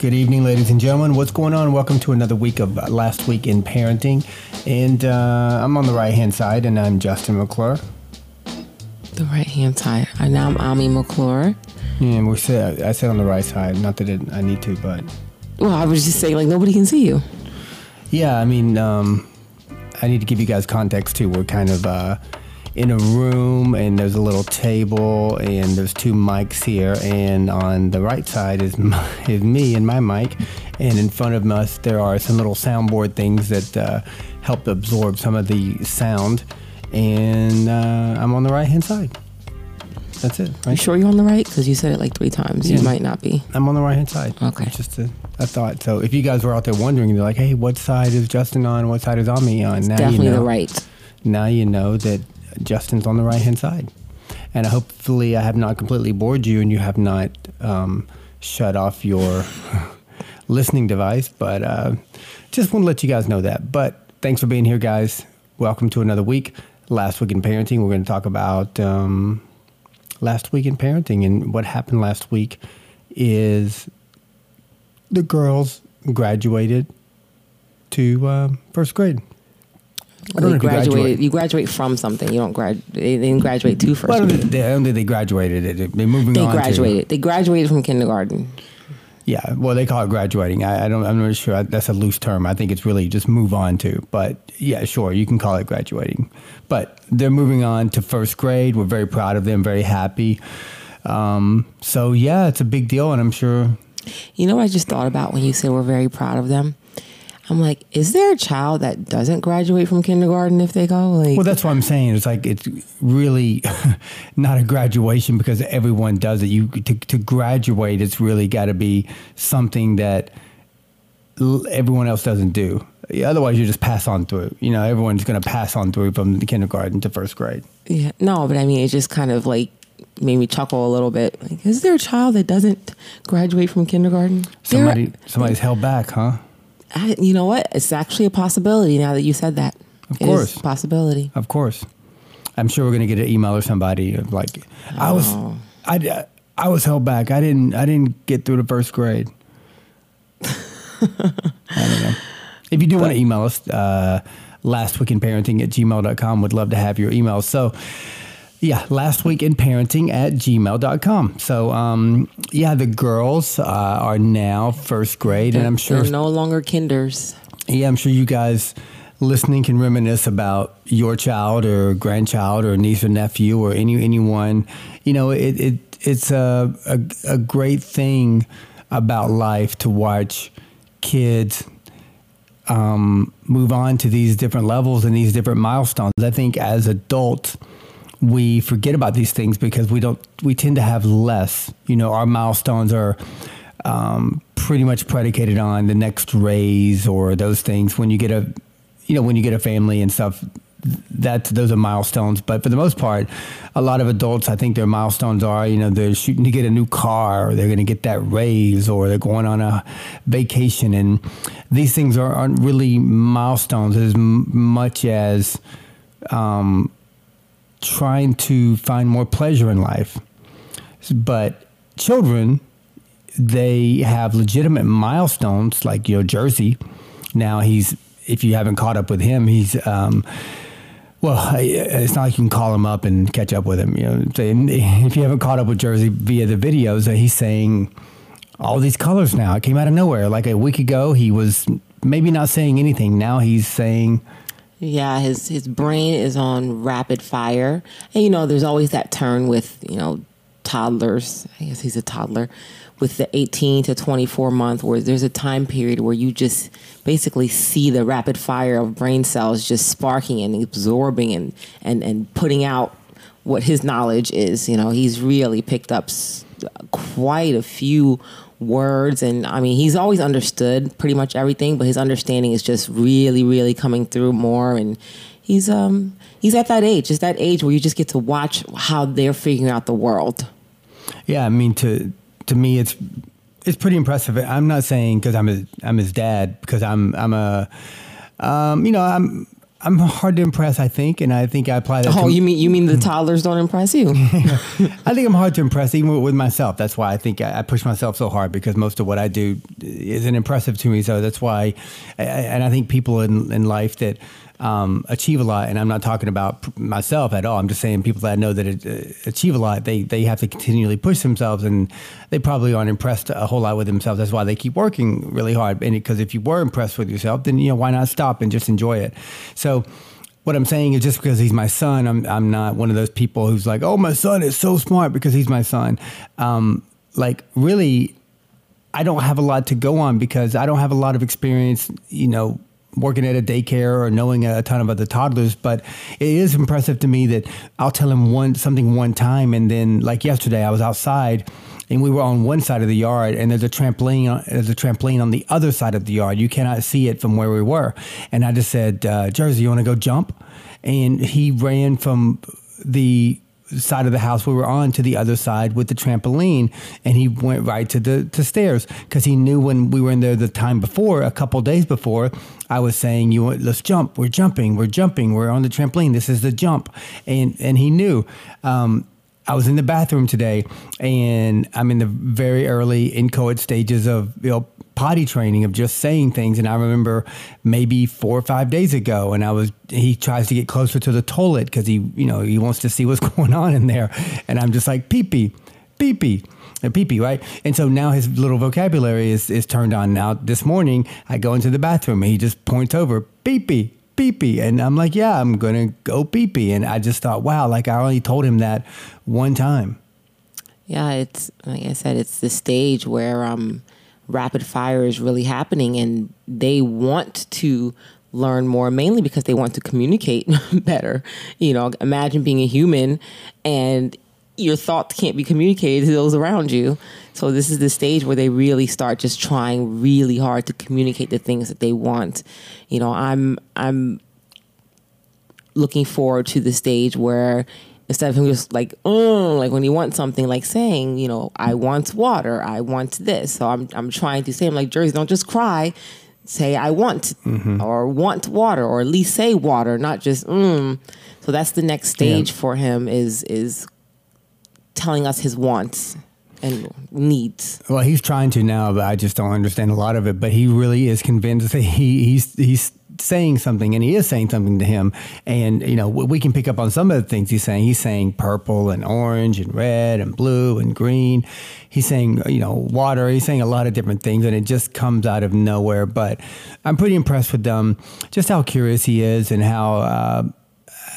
Good evening, ladies and gentlemen. What's going on? Welcome to another week of uh, Last Week in Parenting. And uh, I'm on the right hand side, and I'm Justin McClure. The right hand side. And now I'm Ami McClure. And we said I said on the right side. Not that it, I need to, but Well, I was just saying, like, nobody can see you. yeah, I mean, um, I need to give you guys context too. We're kind of uh, in a room, and there's a little table, and there's two mics here, and on the right side is my, is me and my mic, and in front of us there are some little soundboard things that uh, help absorb some of the sound, and uh, I'm on the right hand side. That's it. Right? You sure you're on the right? Because you said it like three times. Yeah. You might not be. I'm on the right hand side. Okay. It's just a, a thought. So if you guys were out there wondering, you're like, hey, what side is Justin on? What side is Ami on? Now Definitely you know. the right. Now you know that Justin's on the right hand side. And hopefully, I have not completely bored you and you have not um, shut off your listening device. But uh, just want to let you guys know that. But thanks for being here, guys. Welcome to another week. Last week in parenting, we're going to talk about um, last week in parenting. And what happened last week is the girls graduated to uh, first grade. I don't know They you graduated. graduate. You graduate from something. You don't grad. They didn't graduate to first. Well, I grade. they, I don't think they graduated. They're moving They on. to- graduated. They graduated from kindergarten. yeah, well, they call it graduating. I, I don't. I'm not sure. That's a loose term. I think it's really just move on to. But yeah, sure, you can call it graduating. But they're moving on to first grade. We're very proud of them. Very happy. Um, so yeah, it's a big deal, and I'm sure. You know what I just thought about when you said we're very proud of them? I'm like, is there a child that doesn't graduate from kindergarten if they go? Like, Well, that's what I'm saying. It's like it's really not a graduation because everyone does it. You to, to graduate, it's really got to be something that everyone else doesn't do. Otherwise, you just pass on through. You know, everyone's going to pass on through from the kindergarten to first grade. yeah, no, but I mean, it just kind of like made me chuckle a little bit. Like, is there a child that doesn't graduate from kindergarten? Somebody, somebody's held back, huh? I, you know what? It's actually a possibility now that you said that. Of It is course. a possibility. Of course. I'm sure we're going to get an email or somebody of like, I was, Oh. I, I was held back. I didn't, I didn't get through the first grade. I don't know. If you do want to email us, uh, last week in parenting at gmail.com, would love to have your email. So, yeah, last week in parenting at gmail.com. So, um, yeah, the girls uh, are now first grade, and I'm sure They're no longer kinders. yeah, I'm sure you guys listening can reminisce about your child or grandchild or niece or nephew or any anyone. You know, it, it it's a, a a great thing about life to watch kids um, move on to these different levels and these different milestones. I think as adults, we forget about these things because we don't. We tend to have less. You know, our milestones are um, pretty much predicated on the next raise or those things. When you get a, you know, when you get a family and stuff, that those are milestones. But for the most part, a lot of adults, I think their milestones are, you know, they're shooting to get a new car, or they're going to get that raise, or they're going on a vacation, and these things are, aren't really milestones as much as um, trying to find more pleasure in life. But children, they have legitimate milestones, like you know Jersey. Now he's, if you haven't caught up with him, he's. Um, well, it's not like you can call him up and catch up with him. You know, if you haven't caught up with Jersey via the videos, uh, he's saying all these colors now. It came out of nowhere. Like a week ago, he was maybe not saying anything. Now he's saying, Yeah, his his brain is on rapid fire, and you know, there's always that turn with you know toddlers. I guess he's a toddler with the 18 to 24 month, where there's a time period where you just basically see the rapid fire of brain cells just sparking and absorbing and and and putting out what his knowledge is. You know, he's really picked up quite a few words and I mean he's always understood pretty much everything but his understanding is just really really coming through more and he's um he's at that age it's that age where you just get to watch how they're figuring out the world Yeah, I mean to to me it's it's pretty impressive. I'm not saying because I'm his I'm his dad because I'm I'm a um, you know I'm I'm hard to impress, I think, and I think I apply that. Oh, to, you mean you mean the toddlers don't impress you? I think I'm hard to impress, even with myself. That's why I think I, I, push myself so hard because most of what I do isn't impressive to me. So that's why, I, and I think people in in life that um, achieve a lot, and I'm not talking about myself at all. I'm just saying people that I know that uh, achieve a lot, they they have to continually push themselves, and they probably aren't impressed a whole lot with themselves. That's why they keep working really hard. And because if you were impressed with yourself, then you know why not stop and just enjoy it. So what I'm saying is just because he's my son, I'm I'm not one of those people who's like, oh, my son is so smart because he's my son. Um, like really, I don't have a lot to go on because I don't have a lot of experience, you know, working at a daycare or knowing a ton of other toddlers, but it is impressive to me that I'll tell him one something one time, and then like yesterday, I was outside and we were on one side of the yard, and there's a trampoline. There's a trampoline on the other side of the yard. You cannot see it from where we were, and I just said, uh, "Jersey, you want to go jump?" And he ran from the side of the house we were on to the other side with the trampoline and he went right to the to stairs because he knew when we were in there the time before a couple days before i was saying you want, let's jump. We're jumping. We're jumping. We're on the trampoline. This is the jump. And and he knew. Um, I was in the bathroom today, and I'm in the very early inchoate stages of you know potty training of just saying things. And I remember maybe four or five days ago, and I was he tries to get closer to the toilet because he you know he wants to see what's going on in there, and I'm just like pee pee, pee pee. Pee pee, right? And so now his little vocabulary is, is turned on. Now, this morning, I go into the bathroom and he just points over, pee pee, pee pee. And I'm like, yeah, I'm going to go pee pee. And I just thought, wow, like I only told him that one time. Yeah, it's like I said, it's the stage where um, rapid fire is really happening, and they want to learn more mainly because they want to communicate better. You know, imagine being a human and your thoughts can't be communicated to those around you. So this is the stage where they really start just trying really hard to communicate the things that they want. You know, I'm I'm looking forward to the stage where instead of him just like, oh, like when he wants something, like saying, you know, I want water, I want this. So I'm I'm trying to say, I'm like, Jersey, don't just cry. Say I want mm-hmm. or want water, or at least say water, not just mm. So that's the next stage yeah. for him is is telling us his wants and needs. Well, he's trying to now, but I just don't understand a lot of it. But he really is convinced that he, he's he's saying something, and he is saying something to him. And you know, we can pick up on some of the things he's saying. He's saying purple and orange and red and blue and green. He's saying you know water. He's saying a lot of different things, and it just comes out of nowhere. But I'm pretty impressed with them, just how curious he is and how. Uh,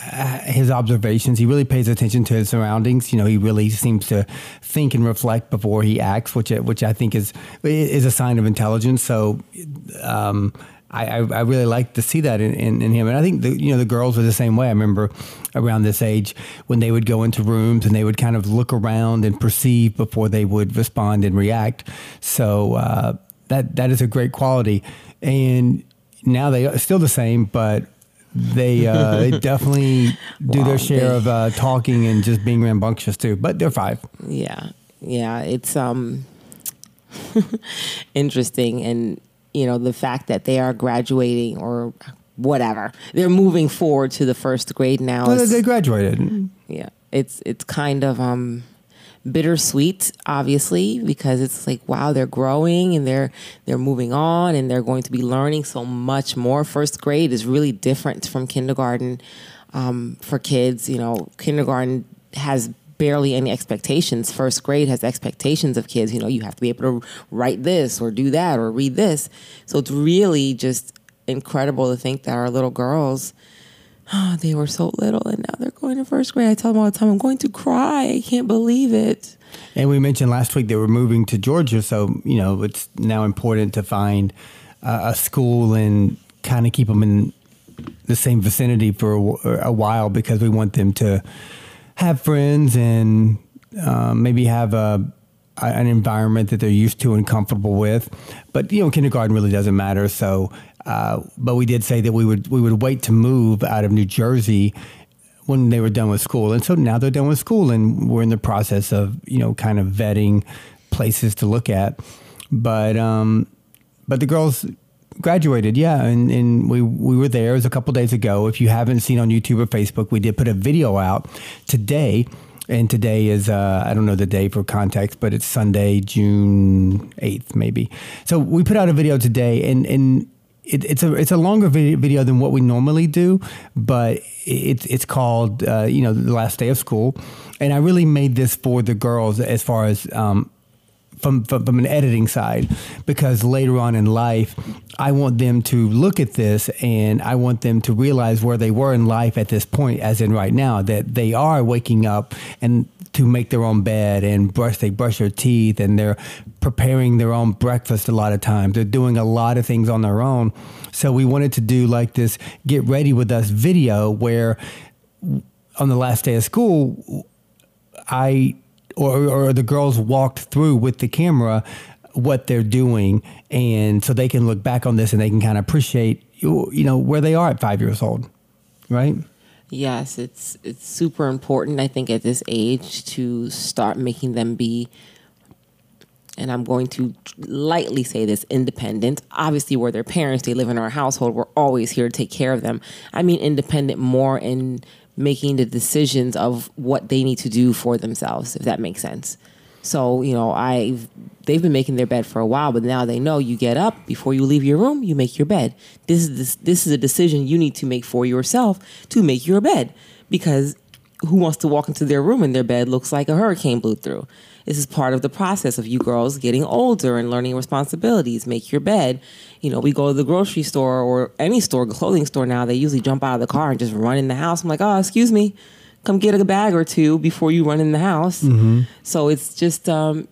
his observations. He really pays attention to his surroundings. You know, he really seems to think and reflect before he acts, which which I think is is a sign of intelligence. So. Um, I, I, really like to see that in, in, in, him. And I think the, you know the girls were the same way. I remember around this age when they would go into rooms and they would kind of look around and perceive before they would respond and react. So uh, that that is a great quality. And now they are still the same, but they uh, they definitely do wow, their share they, of uh, talking and just being rambunctious too. But they're five. Yeah, yeah, it's um interesting, and you know the fact that they are graduating or whatever they're moving forward to the first grade now. Well, they graduated. Yeah, it's it's kind of um bittersweet obviously because it's like wow they're growing and they're they're moving on and they're going to be learning so much more first grade is really different from kindergarten um, for kids you know kindergarten has barely any expectations first grade has expectations of kids you know you have to be able to write this or do that or read this so it's really just incredible to think that our little girls oh, they were so little and now they're going to first grade. I tell them all the time, I'm going to cry. I can't believe it. And we mentioned last week they were moving to Georgia. So, you know, it's now important to find uh, a school and kind of keep them in the same vicinity for a, a, while because we want them to have friends and um, maybe have a an environment that they're used to and comfortable with. But you know, kindergarten really doesn't matter. So uh, but we did say that we would we would wait to move out of New Jersey when they were done with school, and so now they're done with school, and we're in the process of you know kind of vetting places to look at. But um, but the girls graduated, yeah, and, and we we were there. It was a couple days ago. If you haven't seen on YouTube or Facebook, we did put a video out today and today is uh, I don't know the day for context, but it's Sunday, June eighth, maybe. So we put out a video today, and and it, it's a it's a longer video than what we normally do, but it's it's called uh, you know the last day of school, and I really made this for the girls as far as um, from, from, from an editing side because later on in life I want them to look at this and I want them to realize where they were in life at this point as in right now that they are waking up and to make their own bed and brush they brush their teeth and they're preparing their own breakfast a lot of times. They're doing a lot of things on their own. So we wanted to do like this get ready with us video where on the last day of school I or, or the girls walked through with the camera what they're doing and so they can look back on this and they can kind of appreciate you know where they are at five years old right? Yes it's it's super important i think at this age to start making them be and i'm going to lightly say this independent. Obviously we're their parents they live in our household we're always here to take care of them. I mean independent more in making the decisions of what they need to do for themselves, if that makes sense. So, you know, I they've been making their bed for a while, but now they know you get up before you leave your room, you make your bed. This is this, this is a decision you need to make for yourself to make your bed because who wants to walk into their room and their bed looks like a hurricane blew through? This is part of the process of you girls getting older and learning responsibilities. Make your bed. You know, we go to the grocery store or any store, clothing store now, they usually jump out of the car and just run in the house. I'm like, oh, excuse me, come get a bag or two before you run in the house. Mm-hmm. So it's just, um,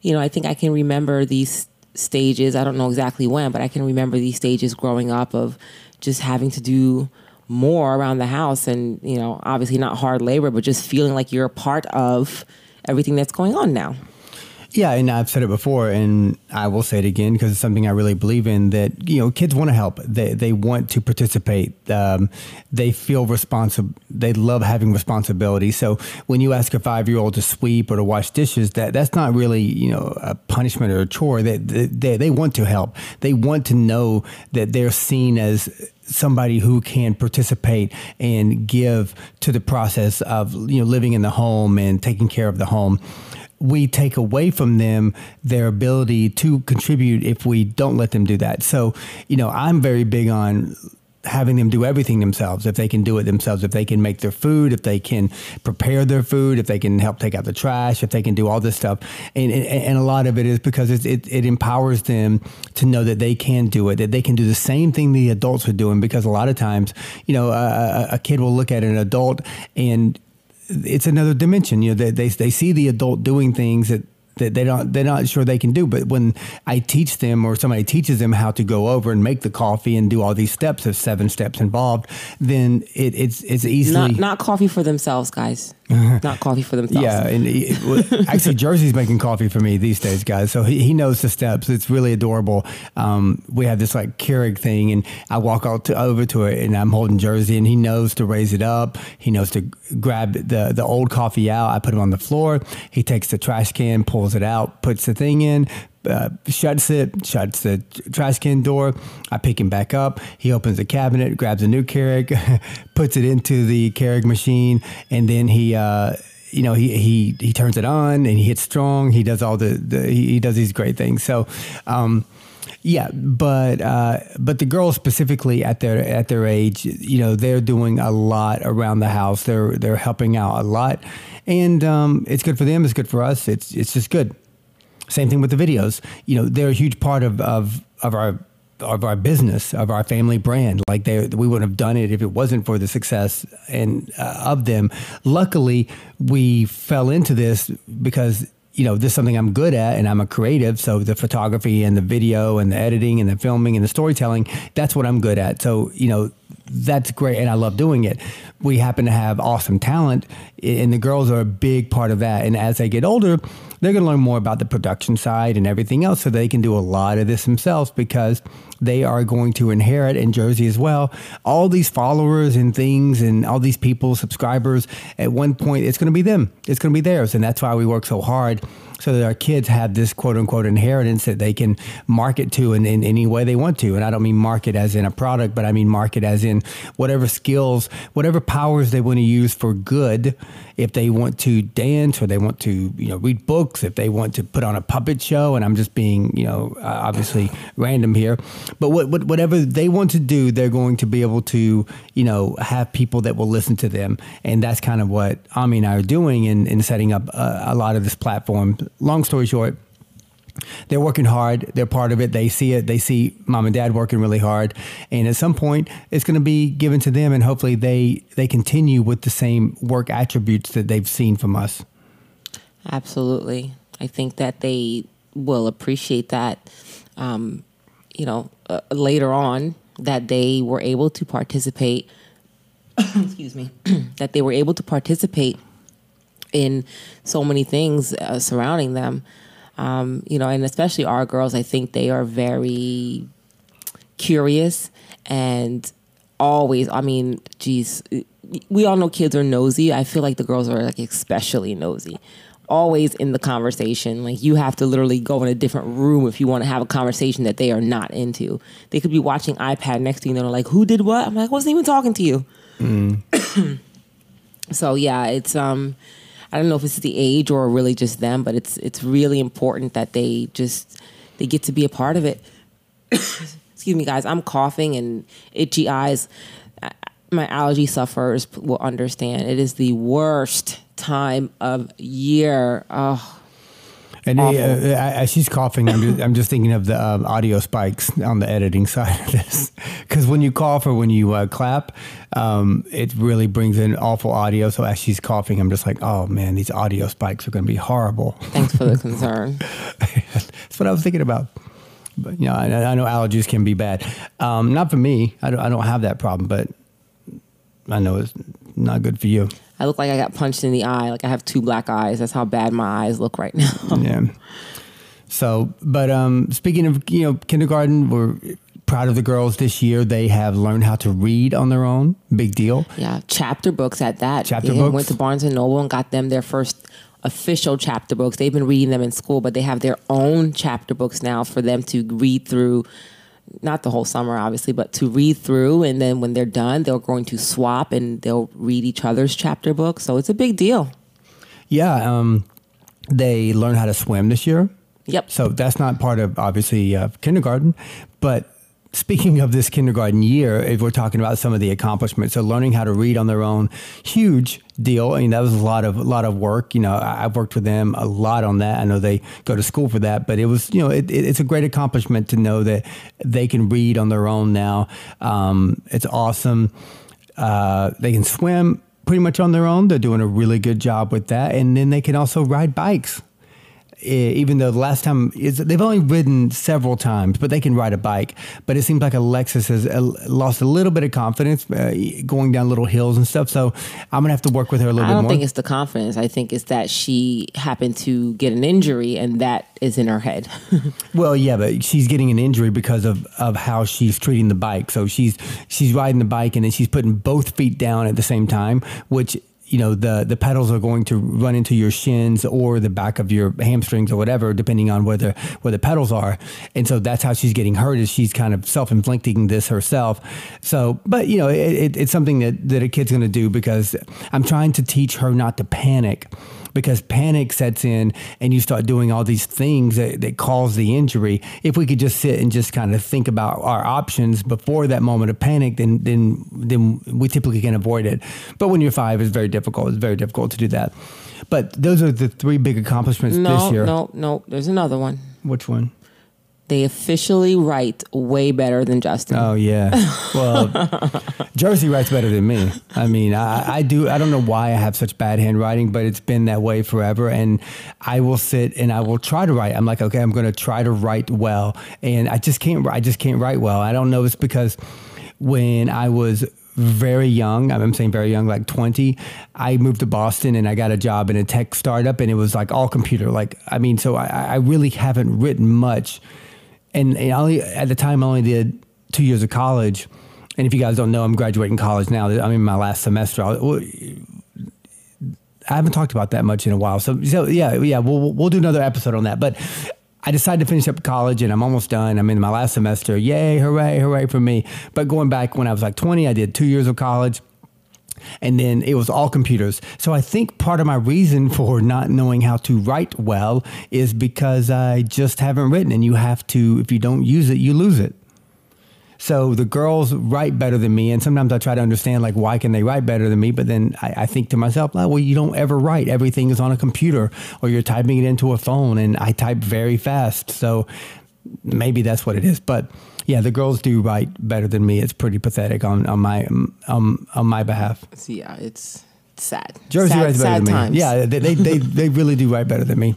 you know, I think I can remember these stages. I don't know exactly when, but I can remember these stages growing up of just having to do more around the house and, you know, obviously not hard labor, but just feeling like you're a part of everything that's going on now. Yeah, and I've said it before, and I will say it again because it's something I really believe in. That you know, kids want to help. They they want to participate. Um, they feel responsible. They love having responsibility. So when you ask a five year old to sweep or to wash dishes, that that's not really you know a punishment or a chore. They they they want to help. They want to know that they're seen as somebody who can participate and give to the process of you know living in the home and taking care of the home. We take away from them their ability to contribute if we don't let them do that. So you know i'm very big on having them do everything themselves if they can do it themselves if they can make their food if they can prepare their food if they can help take out the trash if they can do all this stuff. And, and, and a lot of it is because it, it empowers them to know that they can do it that they can do the same thing the adults are doing. Because a lot of times you know a, a kid will look at an adult and it's another dimension. You know they, they, they see the adult doing things that that they don't they're not sure they can do. But when I teach them or somebody teaches them how to go over and make the coffee and do all these steps, there's seven steps involved, then it, it's it's easily not, not coffee for themselves, guys. not coffee for themselves. Yeah, and he, actually, Jersey's making coffee for me these days, guys. So he, he knows the steps. It's really adorable. Um, we have this like Keurig thing, and I walk out to, over to it, and I'm holding Jersey, and he knows to raise it up. He knows to grab the the old coffee out. I put him on the floor. He takes the trash can, pulls it out, puts the thing in, uh, shuts it, shuts the trash can door. I pick him back up. He opens the cabinet, grabs a new Keurig, puts it into the Keurig machine, and then he. Uh, you know, he, he he turns it on and he hits strong. He does all the, the he does these great things. So, um, yeah, but uh, but the girls specifically at their at their age, you know, they're doing a lot around the house. They're they're helping out a lot, and um, it's good for them. It's good for us. It's it's just good. Same thing with the videos. You know, they're a huge part of, of, of our of our business, of our family brand. Like they, we wouldn't have done it if it wasn't for the success and uh, of them. Luckily, we fell into this because you know this is something I'm good at, and I'm a creative. So the photography and the video and the editing and the filming and the storytelling, that's what I'm good at. So you know that's great and I love doing it. We happen to have awesome talent and the girls are a big part of that. And as they get older, they're going to learn more about the production side and everything else so they can do a lot of this themselves because they are going to inherit in Jersey as well all these followers and things and all these people, subscribers. At one point, it's going to be them, it's going to be theirs. And that's why we work so hard so that our kids have this quote unquote inheritance that they can market to in, in any way they want to. And I don't mean market as in a product, but I mean market as in whatever skills, whatever powers they want to use for good. If they want to dance or they want to, you know, read books, if they want to put on a puppet show, and I'm just being, you know, uh, obviously random here, but what, what, whatever they want to do, they're going to be able to, you know, have people that will listen to them. And that's kind of what Ami and I are doing in, in setting up a, a lot of this platform long story short, they're working hard. They're part of it. They see it. They see mom and dad working really hard, and at some point, it's going to be given to them, and hopefully, they they continue with the same work attributes that they've seen from us. Absolutely, I think that they will appreciate that. Um, you know, uh, later on, that they were able to participate. excuse me, that they were able to participate in so many things uh, surrounding them. Um, you know, and especially our girls, I think they are very curious and always, I mean, geez, we all know kids are nosy. I feel like the girls are like especially nosy. Always in the conversation. Like you have to literally go in a different room if you want to have a conversation that they are not into. They could be watching iPad next to you and they're like, who did what? I'm like, I wasn't even talking to you. Mm. so yeah, it's um I don't know if it's the age or really just them, but it's it's really important that they just they get to be a part of it. Excuse me, guys. I'm coughing and itchy eyes. My allergy sufferers will understand. It is the worst time of year. Oh, and uh, as she's coughing, I'm just, I'm just thinking of the um, audio spikes on the editing side of this. Because when you cough or when you uh, clap, um, it really brings in awful audio. So as she's coughing, I'm just like, oh man, these audio spikes are going to be horrible. Thanks for the concern. That's what I was thinking about. But you know, I, I know allergies can be bad. Um, not for me. I don't, I don't have that problem, but I know it's not good for you. I look like I got punched in the eye. Like I have two black eyes. That's how bad my eyes look right now. yeah. So, but um, speaking of you know kindergarten, we're proud of the girls this year. They have learned how to read on their own. Big deal. Yeah, chapter books at that. Chapter they books. Went to Barnes and Noble and got them their first official chapter books. They've been reading them in school, but they have their own chapter books now for them to read through not the whole summer, obviously, but to read through. And then when they're done, they're going to swap and they'll read each other's chapter book. So it's a big deal. Yeah. Um, they learn how to swim this year. Yep. So that's not part of obviously uh, kindergarten, but speaking of this kindergarten year, if we're talking about some of the accomplishments, so learning how to read on their own, huge deal. I mean, that was a lot of a lot of work. You know, I've worked with them a lot on that. I know they go to school for that, but it was you know it, it's a great accomplishment to know that they can read on their own now. Um, it's awesome. Uh, they can swim pretty much on their own. They're doing a really good job with that, and then they can also ride bikes even though the last time is they've only ridden several times, but they can ride a bike. But it seems like Alexis has uh, lost a little bit of confidence uh, going down little hills and stuff. So I'm gonna have to work with her a little I bit more. I don't think it's the confidence. I think it's that she happened to get an injury and that is in her head. well, yeah, but she's getting an injury because of, of how she's treating the bike. So she's she's riding the bike and then she's putting both feet down at the same time, which you know the the pedals are going to run into your shins or the back of your hamstrings or whatever depending on where the where the pedals are. And so that's how she's getting hurt is she's kind of self-inflicting this herself. So but you know it, it, it's something that that a kid's going to do because i'm trying to teach her not to panic because panic sets in and you start doing all these things that, that cause the injury. If we could just sit and just kind of think about our options before that moment of panic, then then then we typically can avoid it. But when you're five, it's very difficult. It's very difficult to do that. But those are the three big accomplishments no, this year. No, no, there's another one. Which one? They officially write way better than Justin. Oh yeah. Well, Jersey writes better than me. I mean, I, I, do. I don't know why I have such bad handwriting, but it's been that way forever. And I will sit and I will try to write. I'm like, okay, I'm going to try to write well, and I just can't. I just can't write well. I don't know. It's because when I was very young. I'm saying very young, like 20. I moved to Boston and I got a job in a tech startup, and it was like all computer. Like, I mean, so I, I really haven't written much. And, and only at the time, I only did two years of college. And if you guys don't know, I'm graduating college now. I'm in my last semester. I haven't talked about that much in a while. So, so yeah, yeah, we'll we'll do another episode on that. But I decided to finish up college and I'm almost done. I'm in my last semester. Yay, hooray, hooray for me. But going back when I was like 20, I did two years of college and then it was all computers. So I think part of my reason for not knowing how to write well is because I just haven't written and you have to, if you don't use it, you lose it. So the girls write better than me, and sometimes I try to understand like why can they write better than me? But then I, I think to myself, oh, well, you don't ever write. Everything is on a computer, or you're typing it into a phone, and I type very fast. So maybe that's what it is. But yeah, the girls do write better than me. It's pretty pathetic on on my um, on my behalf. See, Yeah, it's sad. Jersey sad, writes better sad than times. me. Yeah, they, they, they, they really do write better than me.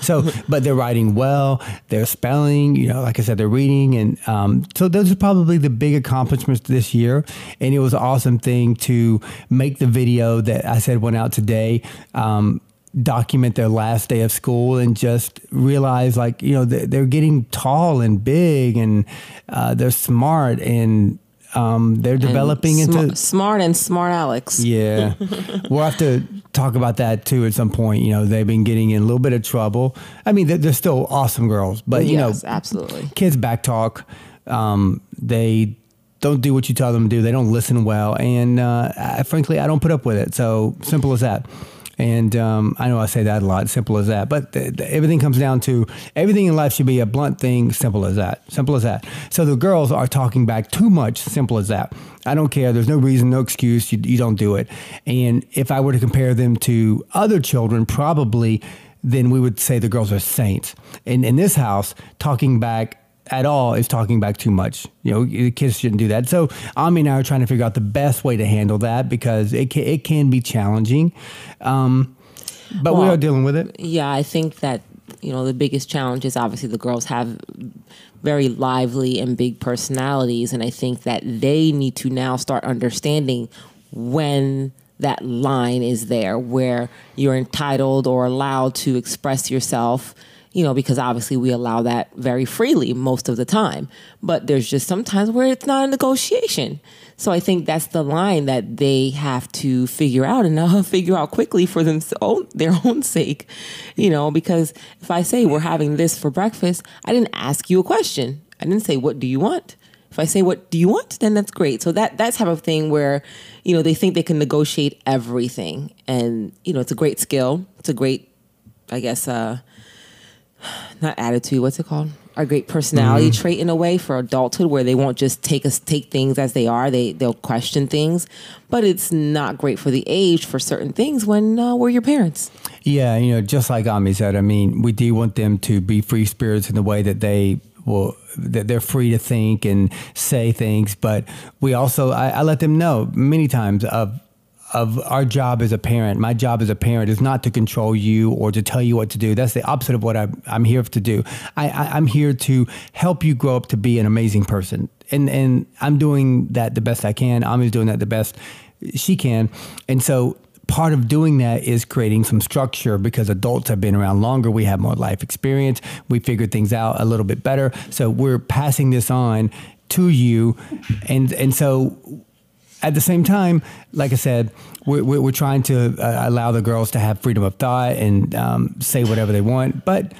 so, but they're writing well. They're spelling. You know, like I said, they're reading, and um, so those are probably the big accomplishments this year. And it was an awesome thing to make the video that I said went out today. Um, document their last day of school and just realize like you know they're getting tall and big and uh, they're smart and um, they're developing sma- into smart and smart Alex. yeah. we'll have to talk about that too at some point. You know, they've been getting in a little bit of trouble. I mean, they're, they're still awesome girls, but you yes, know, absolutely. kids back talk. Um, they don't do what you tell them to do. They don't listen well. And uh, I, frankly, I don't put up with it. So simple as that. And um, I know I say that a lot, simple as that. But th- th- everything comes down to everything in life should be a blunt thing, simple as that. Simple as that. So the girls are talking back too much, simple as that. I don't care. There's no reason, no excuse. You, you don't do it. And if I were to compare them to other children, probably then we would say the girls are saints. And in this house, talking back at all is talking back too much. You know, the kids shouldn't do that. So Ami and I are trying to figure out the best way to handle that because it can, it can be challenging. Um, but we are dealing with it. Yeah, I think that you know the biggest challenge is obviously the girls have very lively and big personalities, and I think that they need to now start understanding when that line is there where you're entitled or allowed to express yourself you know because obviously we allow that very freely most of the time. But there's just sometimes where it's not a negotiation. So i think that's the line that they have to figure out and uh, figure out quickly for them own, their own sake you know because if i say we're having this for breakfast i didn't ask you a question. I didn't say what do you want? If I say what do you want, then that's great. So that that type of thing where, you know, they think they can negotiate everything, and you know, it's a great skill. It's a great, I guess, uh, not attitude. What's it called? A great personality trait in a way for adulthood, where they won't just take us take things as they are. They they'll question things, but it's not great for the age for certain things when uh, we're your parents. Yeah, you know, just like Ami said, I mean, we do want them to be free spirits in the way that they will that they're free to think and say things, but we also I, I let them know many times of of our job as a parent. My job as a parent is not to control you or to tell you what to do. That's the opposite of what I'm, I'm here to do. I, I, I'm here to help you grow up to be an amazing person. And, and I'm doing that the best I can. Ami's doing that the best she can. And so part of doing that is creating some structure because adults have been around longer. We have more life experience. We figure things out a little bit better. So we're passing this on to you. And, and so at the same time, like I said, we're, we're, trying to uh, allow the girls to have freedom of thought and um, say whatever they want. But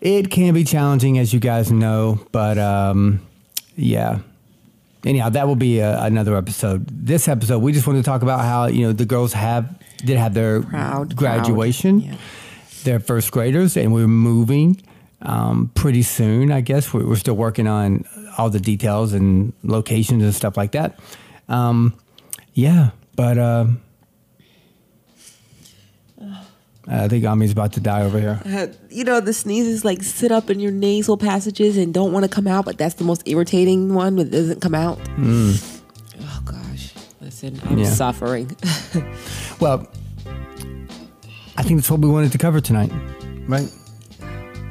it can be challenging, as you guys know. But um, yeah. Anyhow, that will be a, another episode. This episode, we just wanted to talk about how you know the girls have did have their Proud, graduation, proud, yeah. their first graders, and we're moving um, pretty soon. I guess we're, we're still working on all the details and locations and stuff like that. Um, yeah, but uh, I think Ami's about to die over here. Uh, you know, the sneezes like sit up in your nasal passages and don't want to come out, but that's the most irritating one that doesn't come out. Oh gosh, listen, I'm Yeah. suffering. Well, I think that's what we wanted to cover tonight, right?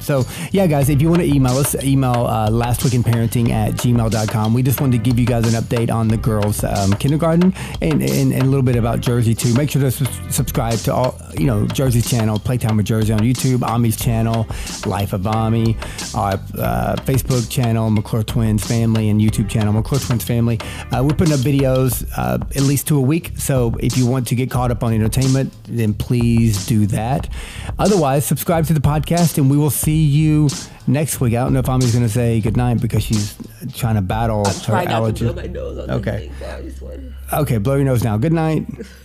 So, yeah, guys, if you want to email us, email uh, lastweekinparenting at gmail.com. We just wanted to give you guys an update on the girls' um, kindergarten and, and, and, a little bit about Jersey, too. Make sure to su- subscribe to all, you know, Jersey's channel, Playtime with Jersey on YouTube, Ami's channel, Life of Ami, our uh, Facebook channel, McClure Twins Family, and YouTube channel, McClure Twins Family. Uh, we're putting up videos uh, at least two a week. So if you want to get caught up on entertainment, then please do that. Otherwise, subscribe to the podcast, and we will see you next week. I don't know if Ami's going to say goodnight because she's trying to battle her allergy. okay. Okay, blow your nose now. Good night.